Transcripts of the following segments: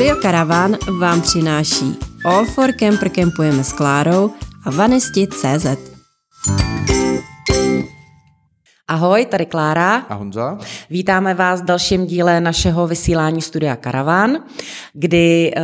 Studio Caravan vám přináší All for Camper Campujeme s Klárou a Vanesti.cz. Ahoj, tady Klára. A Honza. Vítáme vás v dalším díle našeho vysílání Studia Karavan, kdy uh,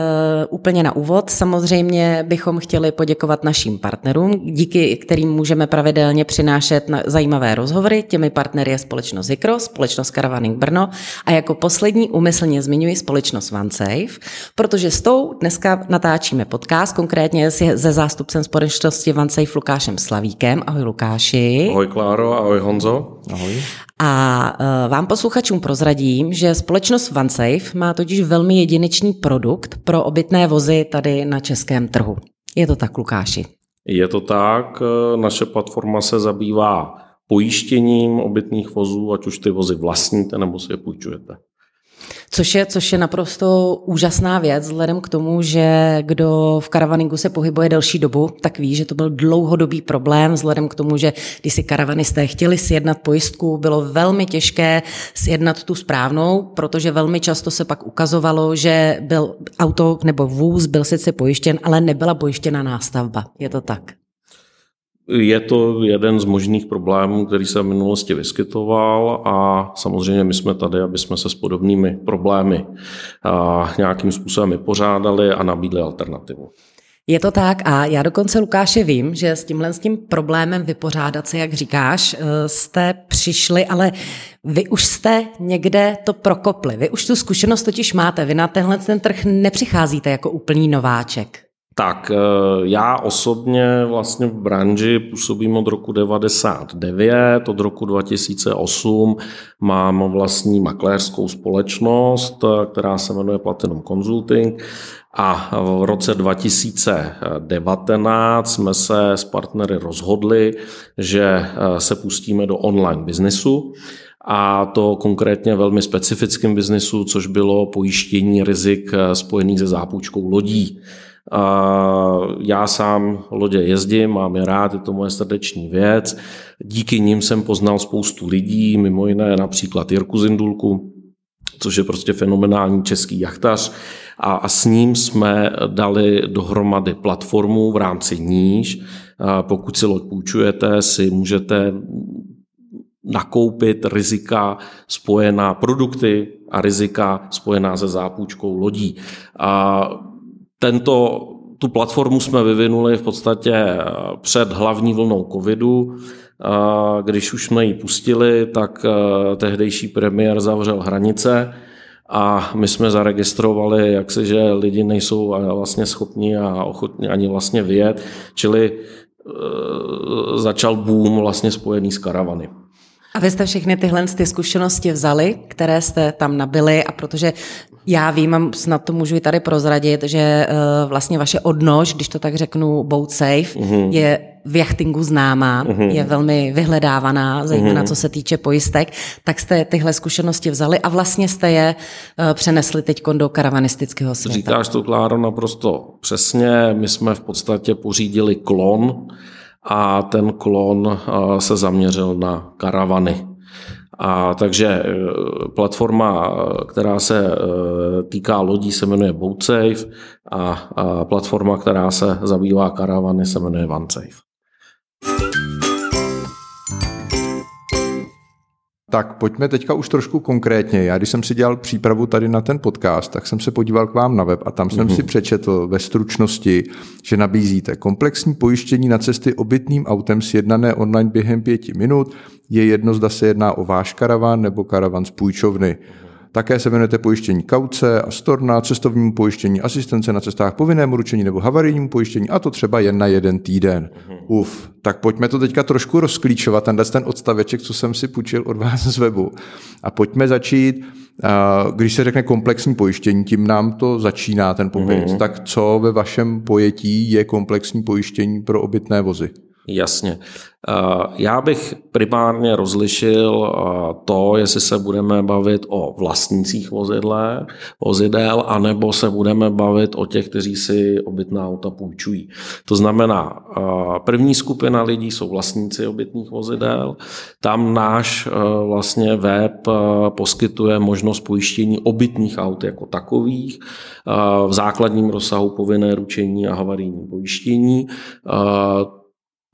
úplně na úvod samozřejmě bychom chtěli poděkovat našim partnerům, díky kterým můžeme pravidelně přinášet na zajímavé rozhovory. Těmi partnery je společnost Zikro, společnost Caravaning Brno a jako poslední umyslně zmiňuji společnost OneSafe, protože s tou dneska natáčíme podcast, konkrétně se zástupcem společnosti OneSafe Lukášem Slavíkem. Ahoj Lukáši. Ahoj Kláro, ahoj Honzo. Ahoj. A uh, vám posluchačům prozradím, že společnost OneSafe má totiž velmi jedinečný produkt pro obytné vozy tady na českém trhu. Je to tak, Lukáši? Je to tak. E, naše platforma se zabývá pojištěním obytných vozů, ať už ty vozy vlastníte nebo si je půjčujete. Což je, což je naprosto úžasná věc, vzhledem k tomu, že kdo v karavaningu se pohybuje delší dobu, tak ví, že to byl dlouhodobý problém, vzhledem k tomu, že když si karavanisté chtěli sjednat pojistku, bylo velmi těžké sjednat tu správnou, protože velmi často se pak ukazovalo, že byl auto nebo vůz byl sice pojištěn, ale nebyla pojištěna nástavba. Je to tak? Je to jeden z možných problémů, který se v minulosti vyskytoval a samozřejmě my jsme tady, aby jsme se s podobnými problémy nějakým způsobem vypořádali a nabídli alternativu. Je to tak a já dokonce, Lukáše, vím, že s tímhle s tím problémem vypořádat se, jak říkáš, eh, jste přišli, ale vy už jste někde to prokopli. Vy už tu zkušenost totiž máte. Vy na tenhle ten trh nepřicházíte jako úplný nováček. Tak eh, já osobně vlastně v branži působím od roku 99, od roku 2008 mám vlastní makléřskou společnost, eh, která se jmenuje Platinum Consulting a v roce 2019 jsme se s partnery rozhodli, že eh, se pustíme do online biznesu a to konkrétně velmi specifickým biznesu, což bylo pojištění rizik spojených se zápůjčkou lodí. Já sám lodě jezdím, mám je rád, je to moje srdeční věc. Díky nim jsem poznal spoustu lidí, mimo jiné například Jirku Zindulku, což je prostě fenomenální český jachtař. A, a s ním jsme dali dohromady platformu, v rámci níž, pokud si loď půjčujete, si můžete nakoupit rizika spojená produkty a rizika spojená se zápůjčkou lodí. A tento, tu platformu jsme vyvinuli v podstatě eh, před hlavní vlnou covidu. Když už jsme ji pustili, tak eh, tehdejší premiér zavřel hranice a my jsme zaregistrovali, jak se, že lidi nejsou vlastně schopni a ochotni ani vlastně vyjet, čili eh, začal boom vlastně spojený s karavany. A vy jste všechny tyhle ty zkušenosti vzali, které jste tam nabili a protože já vím, a snad to můžu i tady prozradit, že uh, vlastně vaše odnož, když to tak řeknu, boat safe, uh-huh. je v jachtingu známá, uh-huh. je velmi vyhledávaná, zejména uh-huh. co se týče pojistek, tak jste tyhle zkušenosti vzali a vlastně jste je uh, přenesli teď do karavanistického světa. Říkáš to, Kláro, naprosto přesně. My jsme v podstatě pořídili klon, a ten klon se zaměřil na karavany. A takže e, platforma, která se e, týká lodí, se jmenuje BoatSafe a platforma, která se zabývá karavany, se jmenuje OneSafe. Tak pojďme teďka už trošku konkrétně. Já když jsem si dělal přípravu tady na ten podcast, tak jsem se podíval k vám na web a tam jsem mm-hmm. si přečetl ve stručnosti, že nabízíte komplexní pojištění na cesty obytným autem sjednané online během pěti minut. Je jedno, zda se jedná o váš karavan nebo karavan z půjčovny. Také se věnujete pojištění kauce a storna, cestovnímu pojištění, asistence na cestách, povinnému ručení nebo havarijnímu pojištění a to třeba jen na jeden týden. Mhm. Uf, tak pojďme to teďka trošku rozklíčovat, tenhle ten odstaveček, co jsem si půjčil od vás z webu. A pojďme začít, když se řekne komplexní pojištění, tím nám to začíná ten popis. Mm-hmm. Tak co ve vašem pojetí je komplexní pojištění pro obytné vozy? Jasně. Já bych primárně rozlišil to, jestli se budeme bavit o vlastnících vozidle, vozidel, anebo se budeme bavit o těch, kteří si obytná auta půjčují. To znamená, první skupina lidí jsou vlastníci obytných vozidel. Tam náš vlastně web poskytuje možnost pojištění obytných aut jako takových v základním rozsahu povinné ručení a havarijní pojištění.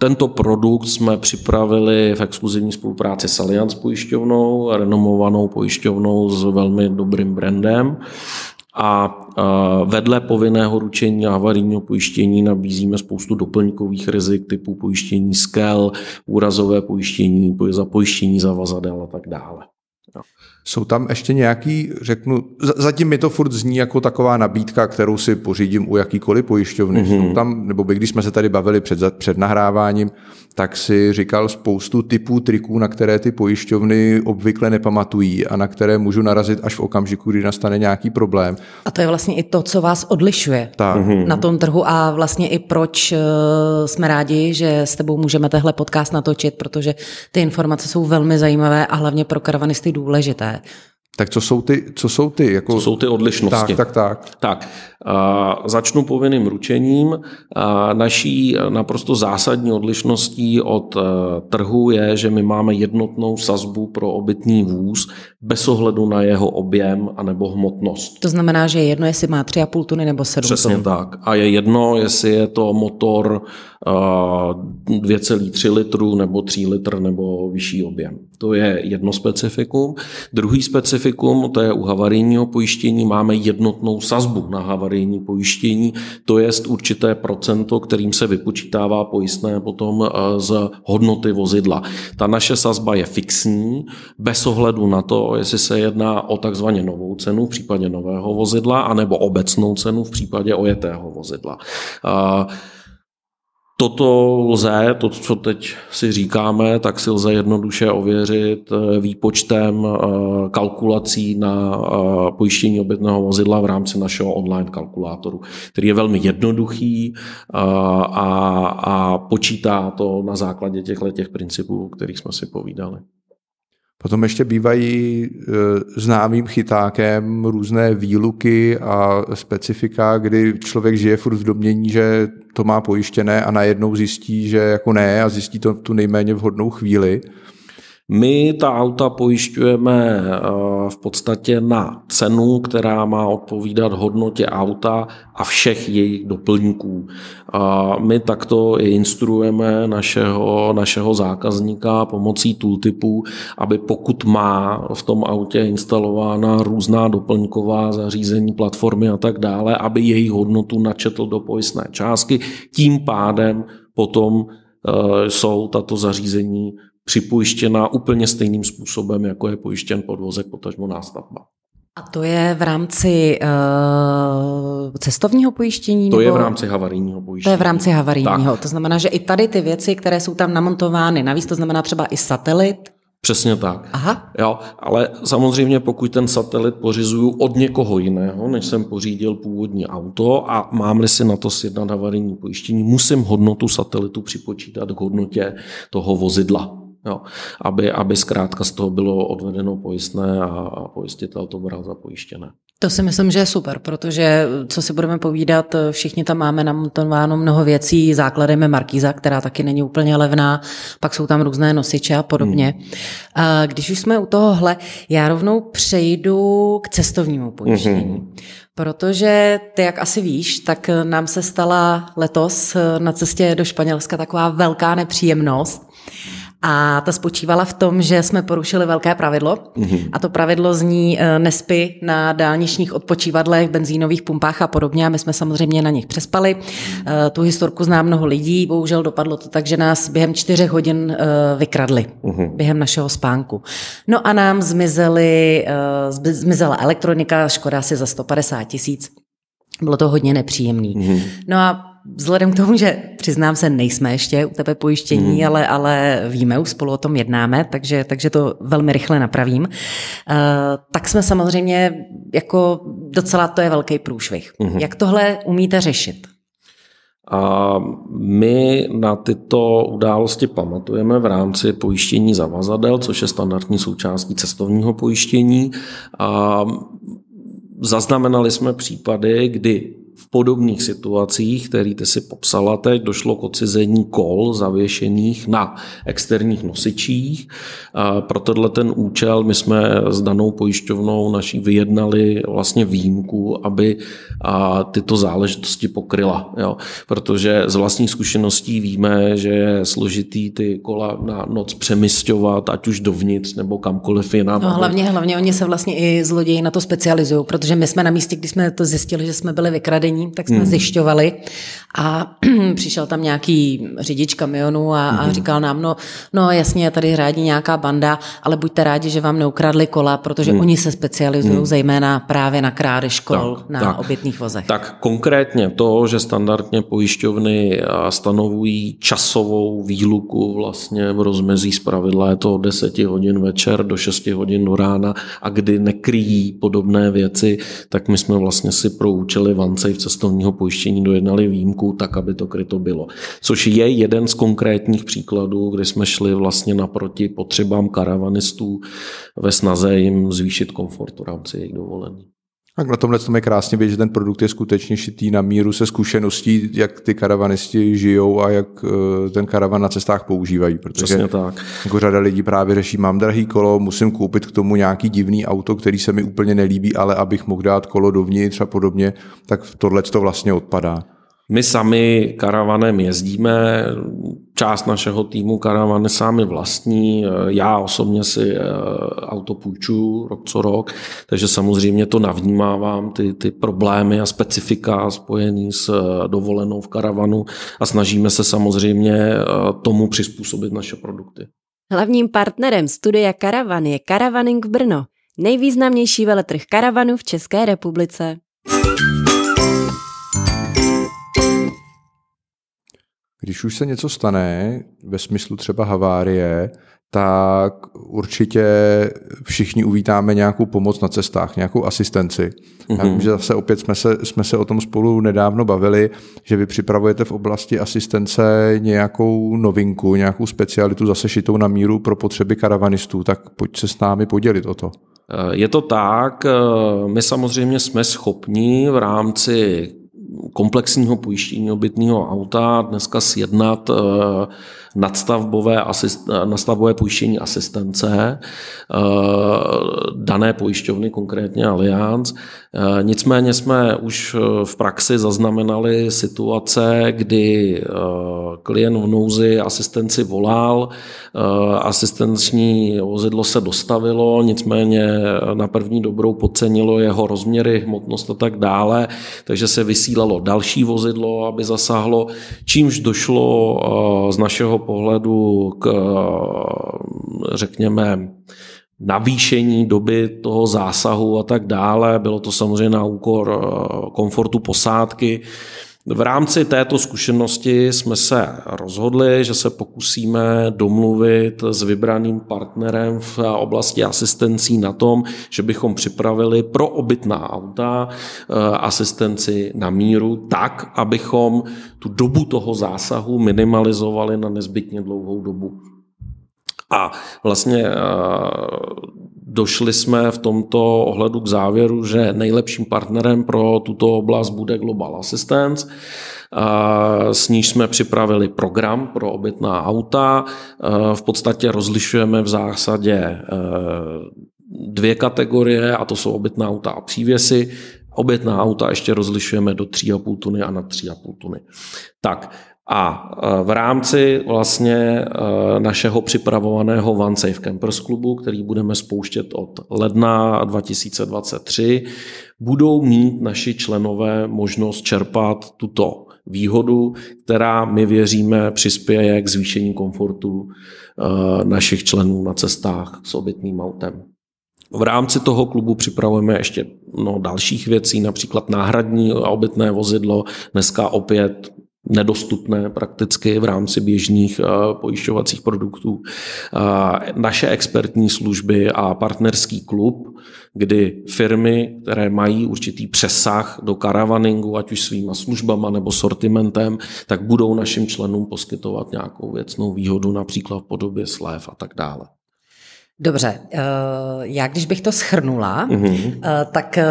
Tento produkt jsme připravili v exkluzivní spolupráci s Allianz pojišťovnou, renomovanou pojišťovnou s velmi dobrým brandem. A vedle povinného ručení a havarijního pojištění nabízíme spoustu doplňkových rizik typu pojištění skel, úrazové pojištění, za pojištění zavazadel a tak dále. Jsou tam ještě nějaký, řeknu, zatím mi to furt zní jako taková nabídka, kterou si pořídím u jakýkoliv pojišťovny. Mm-hmm. Jsou tam, nebo by, když jsme se tady bavili před, před nahráváním, tak si říkal spoustu typů triků, na které ty pojišťovny obvykle nepamatují a na které můžu narazit až v okamžiku, kdy nastane nějaký problém. A to je vlastně i to, co vás odlišuje tak. Mhm. na tom trhu a vlastně i proč eh, jsme rádi, že s tebou můžeme tehle podcast natočit, protože ty informace jsou velmi zajímavé a hlavně pro karavanisty důležité. Tak co jsou ty, co jsou ty, jako... co jsou ty odlišnosti? Tak, tak, tak. Tak, a začnu povinným ručením. A naší naprosto zásadní odlišností od e, trhu je, že my máme jednotnou sazbu pro obytný vůz bez ohledu na jeho objem anebo hmotnost. To znamená, že je jedno, jestli má 3,5 tuny nebo 7 Přesně tun. tak. A je jedno, jestli je to motor 2,3 litru nebo 3 litr nebo vyšší objem. To je jedno specifikum. Druhý specifikum, to je u havarijního pojištění, máme jednotnou sazbu na havarijní pojištění, to je určité procento, kterým se vypočítává pojistné potom eh, z hodnoty vozidla. Ta naše sazba je fixní, bez ohledu na to, jestli se jedná o takzvaně novou cenu v případě nového vozidla, anebo obecnou cenu v případě ojetého vozidla. Uh, Toto lze, to, co teď si říkáme, tak si lze jednoduše ověřit eh, výpočtem eh, kalkulací na eh, pojištění obytného vozidla v rámci našeho online kalkulátoru, který je velmi jednoduchý a, a počítá to na základě těchto těch principů, o kterých jsme si povídali. Potom ještě bývají e, známým chytákem různé výluky a specifika, kdy člověk žije furt v domění, že to má pojištěné a najednou zjistí, že jako ne a zjistí to tu nejméně vhodnou chvíli. My ta auta pojišťujeme eh, v podstatě na cenu, která má odpovídat hodnotě auta a všech jejich doplňků. My takto instruujeme našeho, našeho zákazníka pomocí tooltipu, aby pokud má v tom autě instalována různá doplňková zařízení, platformy a tak dále, aby její hodnotu načetl do pojistné částky. Tím pádem potom eh, jsou tato zařízení připojištěna úplně stejným způsobem, jako je pojištěn podvozek, potažmo nástavba. A to je v rámci uh, cestovního pojištění? To nebo... je v rámci havarijního pojištění. To je v rámci havarijního. Tak. To znamená, že i tady ty věci, které jsou tam namontovány, navíc to znamená třeba i satelit, Přesně tak. Aha. Jo, ale samozřejmě pokud ten satelit pořizuju od někoho jiného, než jsem pořídil původní auto a mám-li si na to sjednat havarijní pojištění, musím hodnotu satelitu připočítat k hodnotě toho vozidla. Jo, aby, aby zkrátka z toho bylo odvedeno pojistné a, a pojistitel to bral za pojištěné. To si myslím, že je super, protože co si budeme povídat, všichni tam máme namontováno mnoho věcí, základem je Markíza, která taky není úplně levná, pak jsou tam různé nosiče a podobně. Hmm. A když už jsme u tohohle, já rovnou přejdu k cestovnímu pojištění. Hmm. Protože ty, jak asi víš, tak nám se stala letos na cestě do Španělska taková velká nepříjemnost, a ta spočívala v tom, že jsme porušili velké pravidlo. Mm-hmm. A to pravidlo zní eh, nespy na dálničních odpočívadlech, benzínových pumpách a podobně. A my jsme samozřejmě na nich přespali. Eh, tu historku zná mnoho lidí. Bohužel dopadlo to tak, že nás během čtyřech hodin eh, vykradli. Mm-hmm. Během našeho spánku. No a nám zmizely, zmizela elektronika, škoda asi za 150 tisíc. Bylo to hodně nepříjemný. Mm-hmm. No a vzhledem k tomu, že přiznám se, nejsme ještě u tebe pojištění, hmm. ale, ale víme, už spolu o tom jednáme, takže, takže to velmi rychle napravím, uh, tak jsme samozřejmě jako docela to je velký průšvih. Hmm. Jak tohle umíte řešit? A my na tyto události pamatujeme v rámci pojištění zavazadel, což je standardní součástí cestovního pojištění. A zaznamenali jsme případy, kdy v podobných situacích, které ty si popsala teď, došlo k ocizení kol zavěšených na externích nosičích. Pro tenhle ten účel my jsme s danou pojišťovnou naší vyjednali vlastně výjimku, aby tyto záležitosti pokryla. Jo. Protože z vlastních zkušeností víme, že je složitý ty kola na noc přemysťovat, ať už dovnitř nebo kamkoliv jinam. No, hlavně, hlavně oni se vlastně i zloději na to specializují, protože my jsme na místě, když jsme to zjistili, že jsme byli vykradeni, tak jsme hmm. zjišťovali a přišel tam nějaký řidič kamionu a, a hmm. říkal nám, no, no jasně, tady řádí nějaká banda, ale buďte rádi, že vám neukradli kola, protože hmm. oni se specializují hmm. zejména právě na krádež kol tak, na tak, obytných vozech. Tak konkrétně to, že standardně pojišťovny stanovují časovou výluku vlastně v rozmezí zpravidla je to od 10 hodin večer do 6 hodin do rána a kdy nekryjí podobné věci, tak my jsme vlastně si pro účely Vancej v cestovního pojištění dojednali výjimku tak, aby to kryto bylo. Což je jeden z konkrétních příkladů, kdy jsme šli vlastně naproti potřebám karavanistů ve snaze jim zvýšit komfort v rámci jejich dovolení. Tak na tomhle tom je krásně vidět, že ten produkt je skutečně šitý na míru se zkušeností, jak ty karavanisti žijou a jak eh, ten karavan na cestách používají. Protože Přesně tak. Jako řada lidí právě řeší, mám drahý kolo, musím koupit k tomu nějaký divný auto, který se mi úplně nelíbí, ale abych mohl dát kolo dovnitř a podobně, tak tohle to vlastně odpadá. My sami karavanem jezdíme, část našeho týmu karavany sami vlastní, já osobně si eh, auto půjču rok co rok, takže samozřejmě to navnímávám, ty, ty problémy a specifika spojený s eh, dovolenou v karavanu a snažíme se samozřejmě eh, tomu přizpůsobit naše produkty. Hlavním partnerem studia Karavan je Karavaning Brno, nejvýznamnější veletrh karavanu v České republice. Když už se něco stane, ve smyslu třeba havárie, tak určitě všichni uvítáme nějakou pomoc na cestách, nějakou asistenci. Mm-hmm. Já vím, že zase opět jsme se, jsme se o tom spolu nedávno bavili, že vy připravujete v oblasti asistence nějakou novinku, nějakou specialitu zase šitou na míru pro potřeby karavanistů, tak pojď se s námi podělit o to. Je to tak, my samozřejmě jsme schopni v rámci komplexního pojištění obytného auta dneska sjednat eh, nadstavbové, asist, nadstavbové pojištění asistence eh, dané pojišťovny, konkrétně Allianz. Eh, nicméně jsme už v praxi zaznamenali situace, kdy klient v nouzi asistenci volal, asistenční vozidlo se dostavilo, nicméně na první dobrou podcenilo jeho rozměry, hmotnost a tak dále, takže se vysílalo další vozidlo, aby zasáhlo, čímž došlo z našeho pohledu k, řekněme, navýšení doby toho zásahu a tak dále. Bylo to samozřejmě na úkor komfortu posádky. V rámci této zkušenosti jsme se rozhodli, že se pokusíme domluvit s vybraným partnerem v oblasti asistencí na tom, že bychom připravili pro obytná auta eh, asistenci na míru tak, abychom tu dobu toho zásahu minimalizovali na nezbytně dlouhou dobu. A vlastně eh, došli jsme v tomto ohledu k závěru, že nejlepším partnerem pro tuto oblast bude Global Assistance. S níž jsme připravili program pro obytná auta. V podstatě rozlišujeme v zásadě e, dvě kategorie, a to jsou obytná auta a přívěsy. Obytná auta ještě rozlišujeme do 3,5 tuny a na 3,5 tuny. Tak, a e, v rámci vlastně e, našeho připravovaného One Safe Campers klubu, který budeme spouštět od ledna 2023, budou mít naši členové možnost čerpat tuto výhodu, která my věříme přispěje k zvýšení komfortu e, našich členů na cestách s obytným autem. V rámci toho klubu připravujeme ještě no, dalších věcí, například náhradní a obytné vozidlo. Dneska opět nedostupné prakticky v rámci běžných pojišťovacích produktů. Naše expertní služby a partnerský klub, kdy firmy, které mají určitý přesah do karavaningu, ať už svýma službama nebo sortimentem, tak budou našim členům poskytovat nějakou věcnou výhodu, například v podobě slev a tak dále. Dobře, eh, já když bych to schrnula, mm-hmm. tak eh,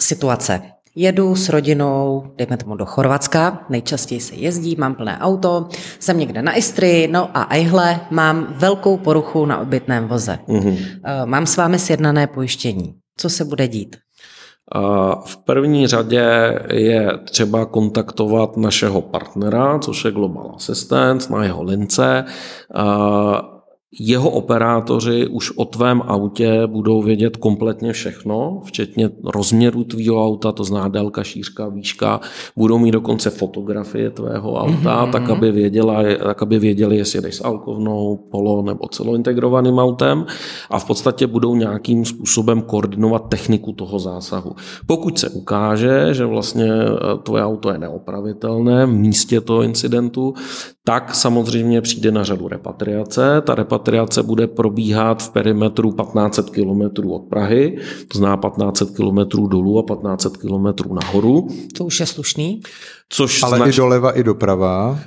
situace. Jedu s rodinou, dejme tomu do Chorvatska, nejčastěji se jezdí, mám plné auto, jsem někde na Istrii, no a ajhle, mám velkou poruchu na obytném voze. Mm-hmm. Mám s vámi sjednané pojištění. Co se bude dít? V první řadě je třeba kontaktovat našeho partnera, což je Global Assistant na jeho lince jeho operátoři už o tvém autě budou vědět kompletně všechno, včetně rozměru tvýho auta, to zná délka, šířka, výška, budou mít dokonce fotografie tvého auta, mm-hmm. tak, aby věděla, tak aby věděli, jestli jdeš s alkovnou, polo nebo celointegrovaným autem a v podstatě budou nějakým způsobem koordinovat techniku toho zásahu. Pokud se ukáže, že vlastně eh, tvoje auto je neopravitelné v místě toho incidentu, tak samozřejmě přijde na řadu repatriace. Ta repatriace bude probíhat v perimetru 1500 km od Prahy, to zná 1500 km dolů a 1500 km nahoru. To už je slušný. Což Ale znač... i doleva, i doprava,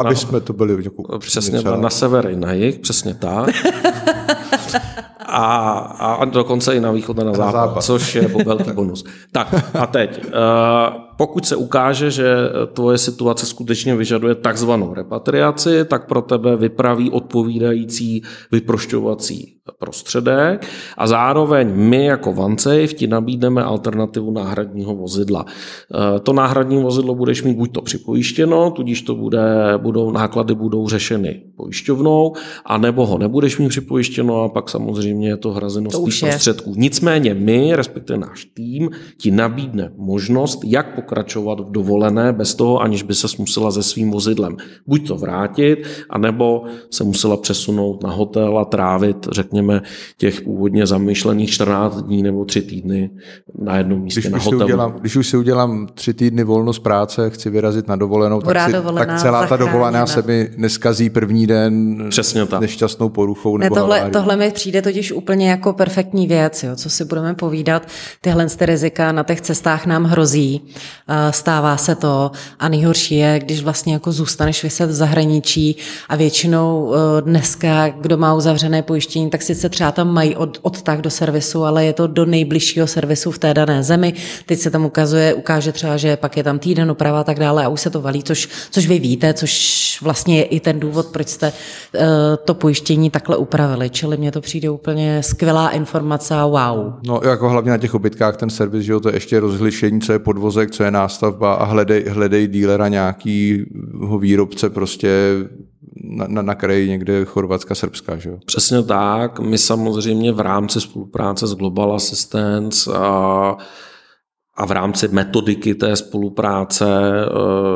aby na, jsme to byli jako Přesně, na, na sever i na jih, přesně tak. a, a dokonce i na východ a na, na západ, západ, což je velký bonus. Tak a teď, uh, pokud se ukáže, že tvoje situace skutečně vyžaduje takzvanou repatriaci, tak pro tebe vypraví odpovídající vyprošťovací prostředek a zároveň my jako Vancev ti nabídneme alternativu náhradního vozidla. Eh, to náhradní vozidlo budeš mít buď to připojištěno, tudíž to bude, budou, náklady budou řešeny pojišťovnou, a nebo ho nebudeš mít připojištěno a pak samozřejmě je to hrazeno z těch prostředků. Nicméně my, respektive náš tým, ti nabídne možnost, jak pokračovat v dovolené bez toho, aniž by se musela se svým vozidlem buď to vrátit, anebo se musela přesunout na hotel a trávit, řekněme, těch původně zamýšlených 14 dní nebo 3 týdny na jednom místě když, na hotelu. Udělám, když už si udělám 3 týdny volno z práce, chci vyrazit na dovolenou, tak, si, tak celá ta dovolená se mi neskazí první den Přesně tak. nešťastnou poruchou. Nebo ne, tohle, tohle mi přijde totiž úplně jako perfektní věc, jo, co si budeme povídat. Tyhle ty rizika na těch cestách nám hrozí. Stává se to a nejhorší je, když vlastně jako zůstaneš vyset v zahraničí a většinou e, dneska, kdo má uzavřené pojištění, tak sice třeba tam mají od, odtah do servisu, ale je to do nejbližšího servisu v té dané zemi. Teď se tam ukazuje, ukáže třeba, že pak je tam týden oprava a tak dále a už se to valí, což, což vy víte, což vlastně je i ten důvod, proč jste uh, to pojištění takhle upravili. Čili mně to přijde úplně skvělá informace a wow. No jako hlavně na těch obytkách ten servis, že jo, to je ještě rozlišení, co je podvozek, co je nástavba a hledej, hledej dílera nějakýho výrobce prostě na, na, na kraji někde Chorvatska, Srbska, že jo? Přesně tak. My samozřejmě v rámci spolupráce s Global Assistance a a v rámci metodiky té spolupráce eh,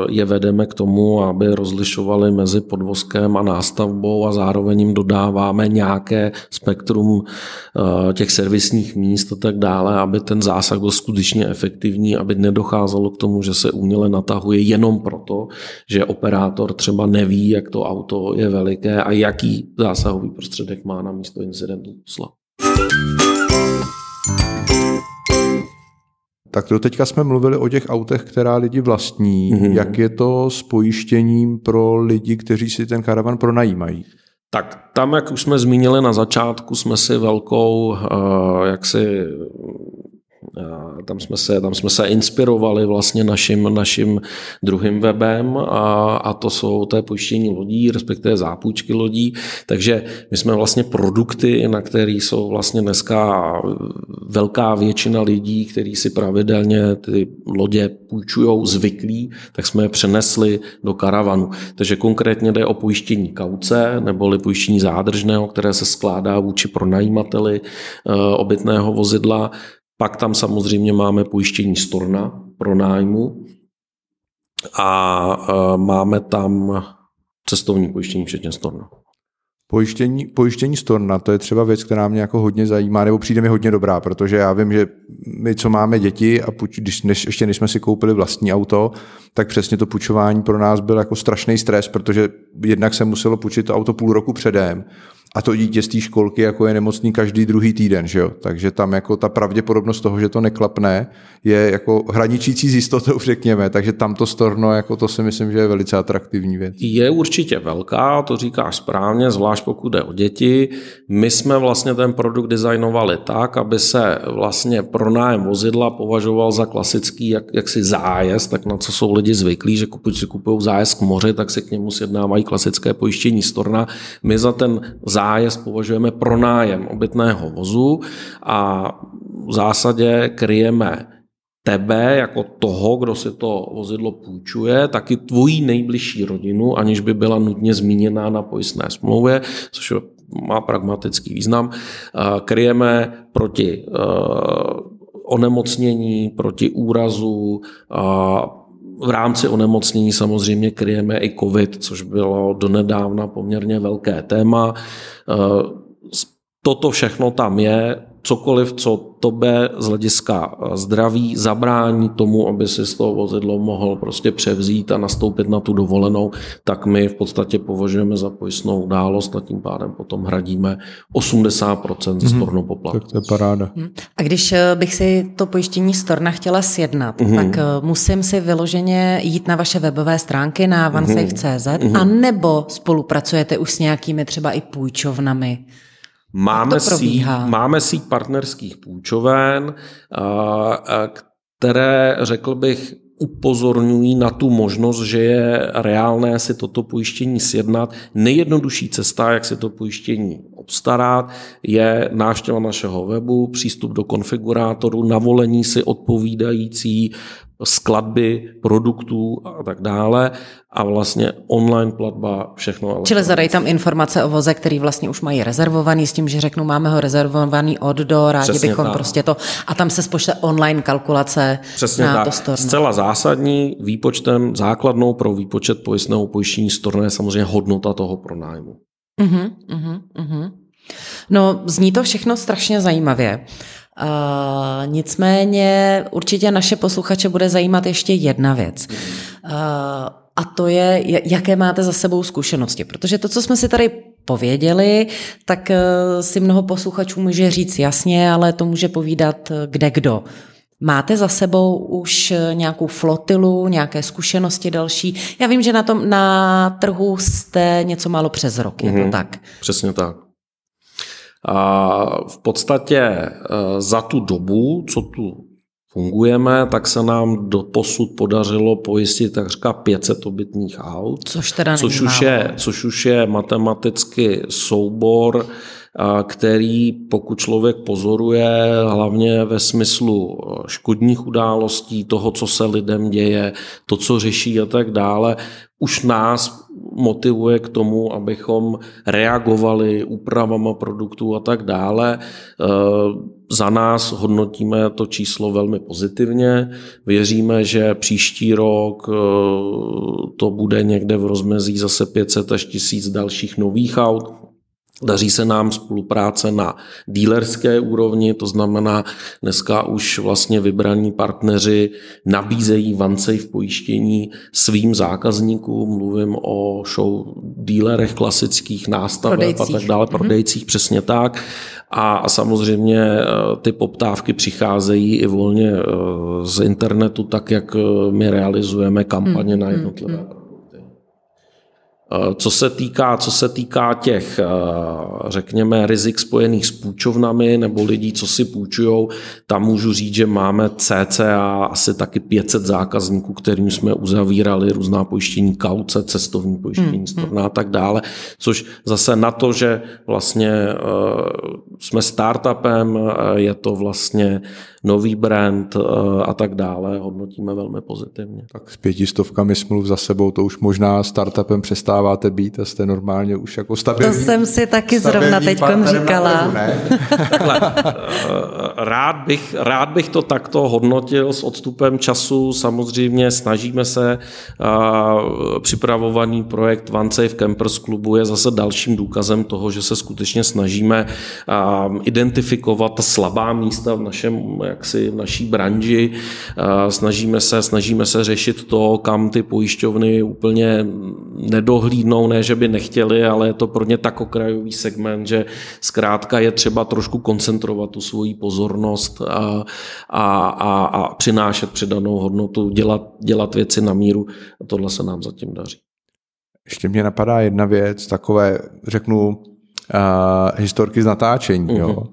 je vedeme k tomu, aby rozlišovali mezi podvozkem a nástavbou a zároveň jim dodáváme nějaké spektrum eh, těch servisních míst a tak dále, aby ten zásah byl skutečně efektivní, aby nedocházelo k tomu, že se uměle natahuje jenom proto, že operátor třeba neví, jak to auto je veliké a jaký zásahový prostředek má na místo incidentu poslat. Tak to teďka jsme mluvili o těch autech, která lidi vlastní. Mm-hmm. Jak je to s pojištěním pro lidi, kteří si ten karavan pronajímají? Tak tam, jak už jsme zmínili na začátku, jsme si velkou, uh, jak si tam jsme se, tam jsme se inspirovali vlastně naším, naším druhým webem a, a to jsou té pojištění lodí, respektive zápůjčky lodí. Takže my jsme vlastně produkty, na který jsou vlastně dneska velká většina lidí, kteří si pravidelně ty lodě půjčují zvyklí, tak jsme je přenesli do karavanu. Takže konkrétně jde o pojištění kauce neboli pojištění zádržného, které se skládá vůči pronajímateli eh, obytného vozidla pak tam samozřejmě máme pojištění storna pro nájmu a e, máme tam cestovní pojištění včetně storna. Pojištění, pojištění storna, to je třeba věc, která mě jako hodně zajímá, nebo přijde mi hodně dobrá, protože já vím, že my, co máme děti, a puč, když, než, ještě než jsme si koupili vlastní auto, tak přesně to půjčování pro nás byl jako strašný stres, protože jednak se muselo půjčit to auto půl roku předem, a to dítě z té školky jako je nemocný každý druhý týden, že jo? Takže tam jako ta pravděpodobnost toho, že to neklapne, je jako hraničící s jistotou, řekněme. Takže tam to storno, jako to si myslím, že je velice atraktivní věc. Je určitě velká, to říkáš správně, zvlášť pokud jde o děti. My jsme vlastně ten produkt designovali tak, aby se vlastně pronájem vozidla považoval za klasický jak, jaksi zájezd, tak na co jsou lidi zvyklí, že pokud si kupují zájezd k moři, tak se k němu sjednávají klasické pojištění storna. My za ten zájezd zájezd považujeme pronájem obytného vozu a v zásadě kryjeme tebe jako toho, kdo si to vozidlo půjčuje, taky tvojí nejbližší rodinu, aniž by byla nutně zmíněná na pojistné smlouvě, což má pragmatický význam. Kryjeme proti eh, onemocnění, proti úrazu, v rámci onemocnění samozřejmě kryjeme i COVID, což bylo donedávna poměrně velké téma. Eh, toto všechno tam je, cokoliv, co tobe z hlediska eh, zdraví zabrání tomu, aby si z toho vozidlo mohl prostě převzít a nastoupit na tu dovolenou, tak my v podstatě považujeme za pojistnou událost a tím pádem potom hradíme 80% ze mhm. storno poplatku. Tak to je paráda. Mhm. A když eh, bych si to pojištění storna chtěla sjednat, mm-hmm. tak eh, musím si vyloženě jít na vaše webové stránky na vansafe.cz mm-hmm. a nebo spolupracujete už s nějakými třeba i půjčovnami? Máme síť, máme síť partnerských půjčoven, které, řekl bych, upozorňují na tu možnost, že je reálné si toto pojištění sjednat. Nejjednodušší cesta, jak si to pojištění obstarat, je návštěva našeho webu, přístup do konfigurátoru, navolení si odpovídající skladby produktů a tak dále a vlastně online platba, všechno. Čili zadají tam informace o voze, který vlastně už mají rezervovaný s tím, že řeknu, máme ho rezervovaný od do, rádi Přesně bychom tak. prostě to a tam se spočte online kalkulace Přesně na tak. to storno. Zcela zásadní výpočtem, základnou pro výpočet pojistného pojištění storno je samozřejmě hodnota toho pronájmu. Uh-huh, uh-huh, uh-huh. No, zní to všechno strašně zajímavě. Uh, nicméně určitě naše posluchače bude zajímat ještě jedna věc. Uh, a to je, jaké máte za sebou zkušenosti. Protože to, co jsme si tady pověděli, tak uh, si mnoho posluchačů může říct jasně, ale to může povídat kde kdo. Máte za sebou už nějakou flotilu, nějaké zkušenosti další? Já vím, že na tom na trhu jste něco málo přes rok, je mm-hmm. to mhm. tak? Přesně tak. A v podstatě e, za tu dobu, co tu fungujeme, tak se nám do posud podařilo pojistit takřka 500 obytných aut. Což teda což už, je, což už je matematicky soubor, který pokud člověk pozoruje hlavně ve smyslu e, škodních událostí, toho, co se lidem děje, to, co řeší a tak dále, už nás motivuje k tomu, abychom reagovali úpravama produktů a tak dále. E, za nás hodnotíme to číslo velmi pozitivně. Věříme, že příští rok e, to bude někde v rozmezí zase 500 až 1000 dalších nových aut. Daří se nám spolupráce na dílerské úrovni, to znamená, dneska už vlastně vybraní partneři nabízejí v pojištění svým zákazníkům, mluvím o show dílerech klasických nástavech a tak dále, mhm. prodejcích, mm-hmm. přesně tak. A samozřejmě eh, ty poptávky přicházejí i volně eh, z internetu, tak jak eh, my realizujeme kampaně mm, na jednotlivé mm, Eh, co se týká, co se týká těch, eh, řekněme, rizik spojených s půjčovnami nebo lidí, co si půjčují, tam můžu říct, že máme cca asi taky 500 zákazníků, kterým jsme uzavírali různá pojištění kauce, cestovní pojištění, hmm. storna a tak dále, což zase na to, že vlastně eh, jsme startupem, je to vlastně nový brand a tak dále hodnotíme velmi pozitivně. Tak s pětistovkami smluv za sebou to už možná startupem přestáváte být a jste normálně už jako stabilní. To jsem si taky zrovna teď říkala. Takhle, rád, bych, rád bych to takto hodnotil s odstupem času. Samozřejmě snažíme se připravovaný projekt OneSafe Campers klubu je zase dalším důkazem toho, že se skutečně snažíme identifikovat ta slabá místa v našem, jaksi, v naší branži. Snažíme se, snažíme se řešit to, kam ty pojišťovny úplně nedohlídnou, ne, že by nechtěli, ale je to pro ně tak okrajový segment, že zkrátka je třeba trošku koncentrovat tu svoji pozornost a, a, a, a přinášet přidanou hodnotu, dělat, dělat věci na míru a tohle se nám zatím daří. Ještě mě napadá jedna věc, takové, řeknu, historky z natáčení. Uh-huh. Jo. Uh,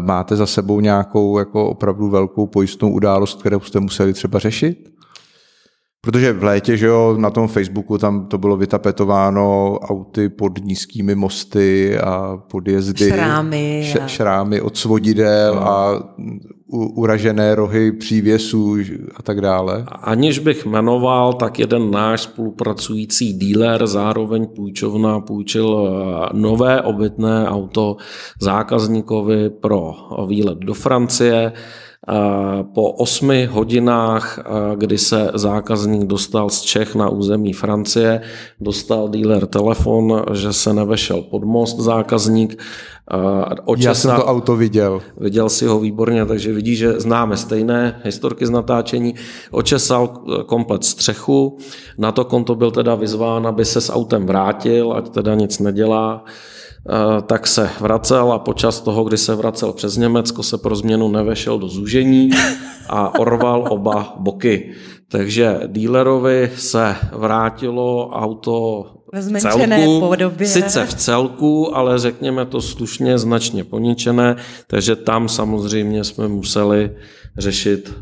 máte za sebou nějakou jako opravdu velkou pojistnou událost, kterou jste museli třeba řešit? Protože v létě, že jo, na tom Facebooku tam to bylo vytapetováno auty pod nízkými mosty a podjezdy. Šrámy. Š, šrámy od svodidel no. a u, uražené rohy přívěsů a tak dále. Aniž bych jmenoval, tak jeden náš spolupracující díler, zároveň půjčovna, půjčil eh, nové obytné auto zákazníkovi pro výlet do Francie. Po osmi hodinách, kdy se zákazník dostal z Čech na území Francie, dostal dealer telefon, že se nevešel pod most zákazník. Očesal, Já jsem to auto viděl. Viděl si ho výborně, takže vidí, že známe stejné historky z natáčení. Očesal komplet střechu, na to konto byl teda vyzván, aby se s autem vrátil, ať teda nic nedělá. Eh, tak se vracel a počas toho, kdy se vracel přes Německo, se pro změnu nevešel do zúžení a orval oba boky. Takže dílerovi se vrátilo auto v celku, podobě. sice v celku, ale řekněme to slušně značně poničené, takže tam samozřejmě jsme museli řešit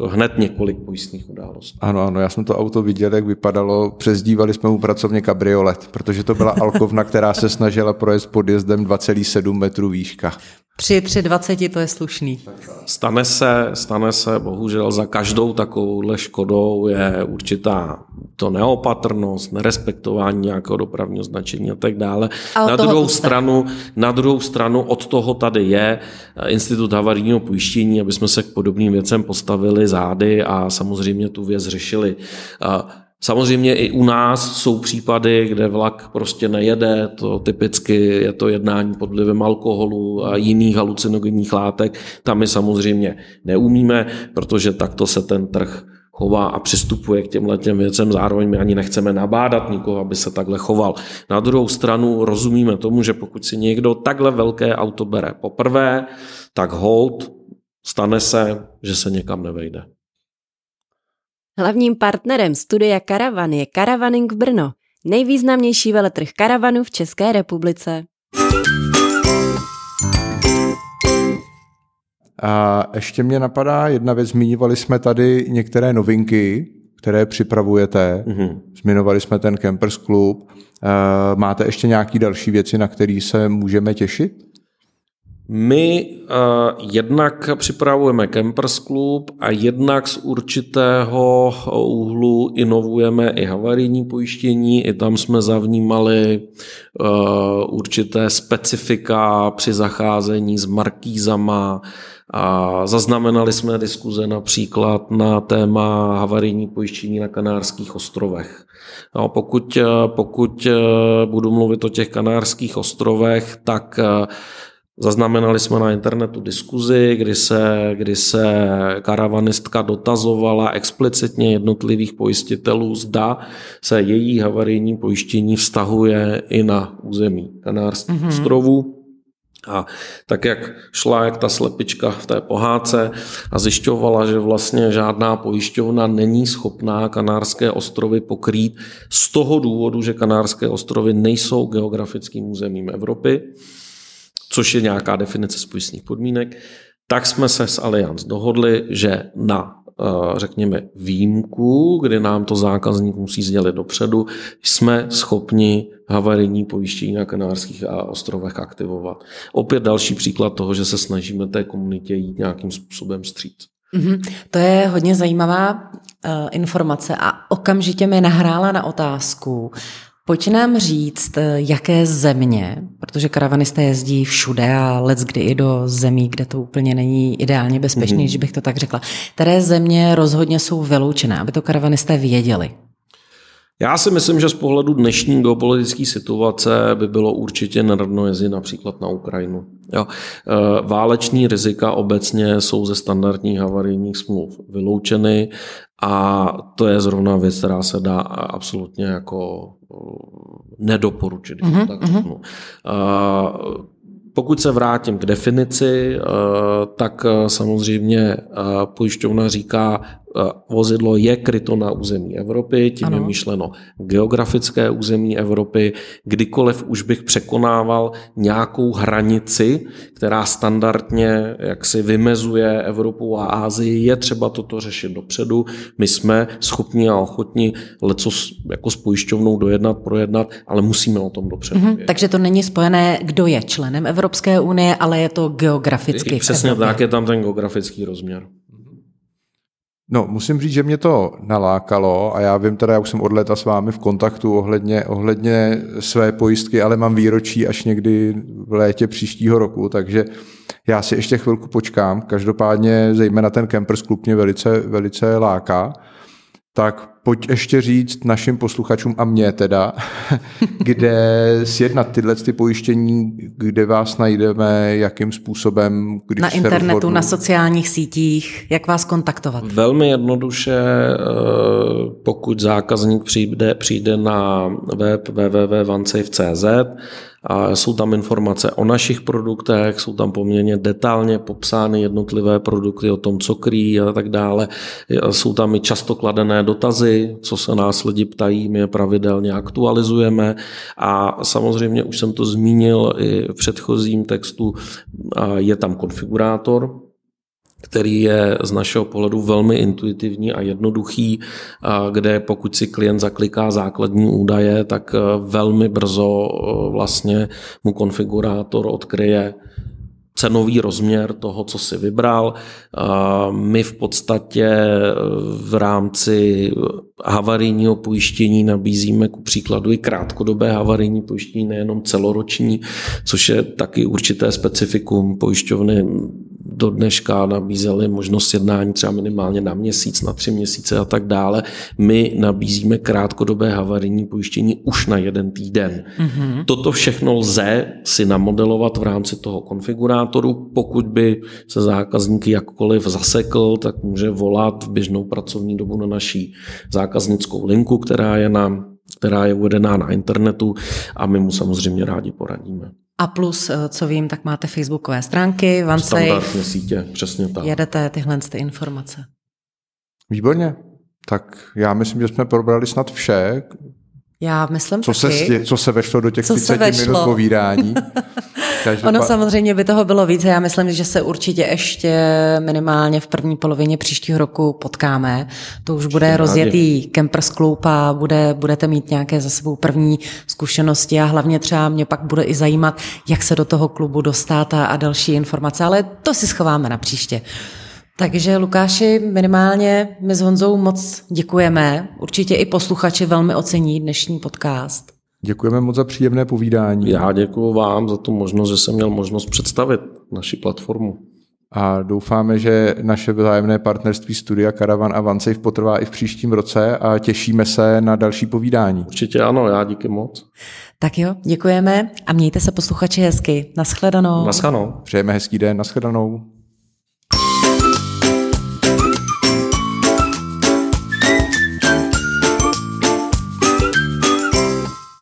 uh, hned několik pojistných událostí. Ano, ano, já jsem to auto viděl, jak vypadalo. Přezdívali jsme mu pracovně kabriolet, protože to byla alkovna, která se snažila projet podjezdem 2,7 metrů výška. Při 3,20 to je slušný. Stane se, stane se, bohužel za každou takovouhle škodou je určitá to neopatrnost, nerespektování nějakého dopravního značení a tak dále. A na druhou, stranu, na druhou stranu od toho tady je Institut havarijního pojištění, aby jsme se k podobným věcem postavili zády a samozřejmě tu věc řešili. Samozřejmě i u nás jsou případy, kde vlak prostě nejede, to typicky je to jednání pod vlivem alkoholu a jiných halucinogenních látek. Tam my samozřejmě neumíme, protože takto se ten trh chová a přistupuje k těmhle těm věcem. Zároveň my ani nechceme nabádat nikoho, aby se takhle choval. Na druhou stranu rozumíme tomu, že pokud si někdo takhle velké auto bere poprvé, tak hold stane se, že se někam nevejde. Hlavním partnerem studia Karavan je Karavaning Brno, nejvýznamnější veletrh karavanů v České republice. A ještě mě napadá jedna věc, zmiňovali jsme tady některé novinky, které připravujete. Mm-hmm. Zmiňovali jsme ten Campers Club. Máte ještě nějaké další věci, na které se můžeme těšit? My uh, jednak připravujeme Campers Club a jednak z určitého úhlu inovujeme i havarijní pojištění. I tam jsme zavnímali uh, určité specifika při zacházení s markízama. A zaznamenali jsme diskuze například na téma havarijní pojištění na Kanárských ostrovech. No, pokud, pokud budu mluvit o těch Kanárských ostrovech, tak Zaznamenali jsme na internetu diskuzi, kdy se, kdy se karavanistka dotazovala explicitně jednotlivých pojistitelů, zda se její havarijní pojištění vztahuje i na území Kanárských mm-hmm. ostrovů. A tak jak šla jak ta slepička v té pohádce a zjišťovala, že vlastně žádná pojišťovna není schopná Kanárské ostrovy pokrýt z toho důvodu, že Kanárské ostrovy nejsou geografickým územím Evropy, což je nějaká definice spojistných podmínek, tak jsme se s Allianz dohodli, že na řekněme, výjimku, kdy nám to zákazník musí sdělit dopředu, jsme schopni havarijní pojištění na Kanárských a ostrovech aktivovat. Opět další příklad toho, že se snažíme té komunitě jít nějakým způsobem stříc. Mm-hmm. To je hodně zajímavá uh, informace a okamžitě mi nahrála na otázku, Pojď nám říct, jaké země, protože karavanisté jezdí všude a let kdy i do zemí, kde to úplně není ideálně bezpečný, mm-hmm. že bych to tak řekla. Které země rozhodně jsou vyloučené, aby to karavanisté věděli? Já si myslím, že z pohledu dnešní geopolitické situace by bylo určitě neradno jezdit například na Ukrajinu. Jo. Eh, váleční rizika obecně jsou ze standardních havarijních smluv vyloučeny a to je zrovna věc, která se dá absolutně jako nedoporučit. Mm-hmm. Tak řeknu. Uh, pokud se vrátím k definici, eh, tak eh, samozřejmě eh, pojišťovna říká, vozidlo je kryto na území Evropy, tím ano. je myšleno geografické území Evropy. Kdykoliv už bych překonával nějakou hranici, která standardně jak si vymezuje Evropu a Ázii, je třeba toto řešit dopředu. My jsme schopni a ochotni leco jako s pojišťovnou dojednat, projednat, ale musíme o tom dopředu. Mm-hmm, takže to není spojené, kdo je členem Evropské unie, ale je to geograficky. Přesně tak, je tam ten geografický rozměr. No, musím říct, že mě to nalákalo a já vím teda, já už jsem od léta s vámi v kontaktu ohledně, ohledně své pojistky, ale mám výročí až někdy v létě příštího roku, takže já si ještě chvilku počkám. Každopádně zejména ten Campers Club mě velice, velice láká. Tak pojď ještě říct našim posluchačům a mě teda, kde sjednat tyhle ty pojištění, kde vás najdeme, jakým způsobem, když Na internetu, rozhodnu. na sociálních sítích, jak vás kontaktovat? Velmi jednoduše, eh, pokud zákazník přijde, přijde na web www.vansafe.cz a jsou tam informace o našich produktech, jsou tam poměrně detailně popsány jednotlivé produkty o tom, co kryjí a tak dále. Jsou tam i často kladené dotazy, co se nás lidi ptají, my je pravidelně aktualizujeme a samozřejmě už jsem to zmínil i v předchozím textu, je tam konfigurátor, který je z našeho pohledu velmi intuitivní a jednoduchý, kde pokud si klient zakliká základní údaje, tak e, velmi brzo e, vlastně mu konfigurátor odkryje cenový rozměr toho, co si vybral. My v podstatě e, v rámci havarijního pojištění nabízíme ku příkladu i krátkodobé havarijní pojištění, nejenom celoroční, což je taky určité specifikum pojišťovny do dneška nabízeli možnost jednání třeba minimálně na měsíc, na tři měsíce a tak dále. My nabízíme krátkodobé havarijní pojištění už na jeden týden. Mm-hmm. Toto všechno lze si namodelovat v rámci toho konfigurátoru. Pokud by se zákazník jakkoliv zasekl, tak může volat v běžnou pracovní dobu na naší zákaznickou linku, která je na která je uvedená na internetu a my mu samozřejmě rádi poradíme. A plus, eh, co vím, tak máte facebookové stránky, OneSafe. Standardně sítě, přesně tak. Jedete tyhle ty informace. Výborně. Tak já myslím, že jsme probrali snad vše. Já myslím co taky. Se, co se vešlo do těch co 30 minut povídání. Každopád... Ono samozřejmě by toho bylo více. Já myslím, že se určitě ještě minimálně v první polovině příštího roku potkáme. To už bude rozjetý Campers Club a bude, budete mít nějaké za sebou první zkušenosti a hlavně třeba mě pak bude i zajímat, jak se do toho klubu dostat a, a další informace, ale to si schováme na příště. Takže Lukáši, minimálně my s Honzou moc děkujeme. Určitě i posluchači velmi ocení dnešní podcast. Děkujeme moc za příjemné povídání. Já děkuji vám za tu možnost, že jsem měl možnost představit naši platformu. A doufáme, že naše vzájemné partnerství Studia Caravan a OneSafe potrvá i v příštím roce a těšíme se na další povídání. Určitě ano, já díky moc. Tak jo, děkujeme a mějte se posluchači hezky. Naschledanou. Naschledanou. Přejeme hezký den, naschledanou.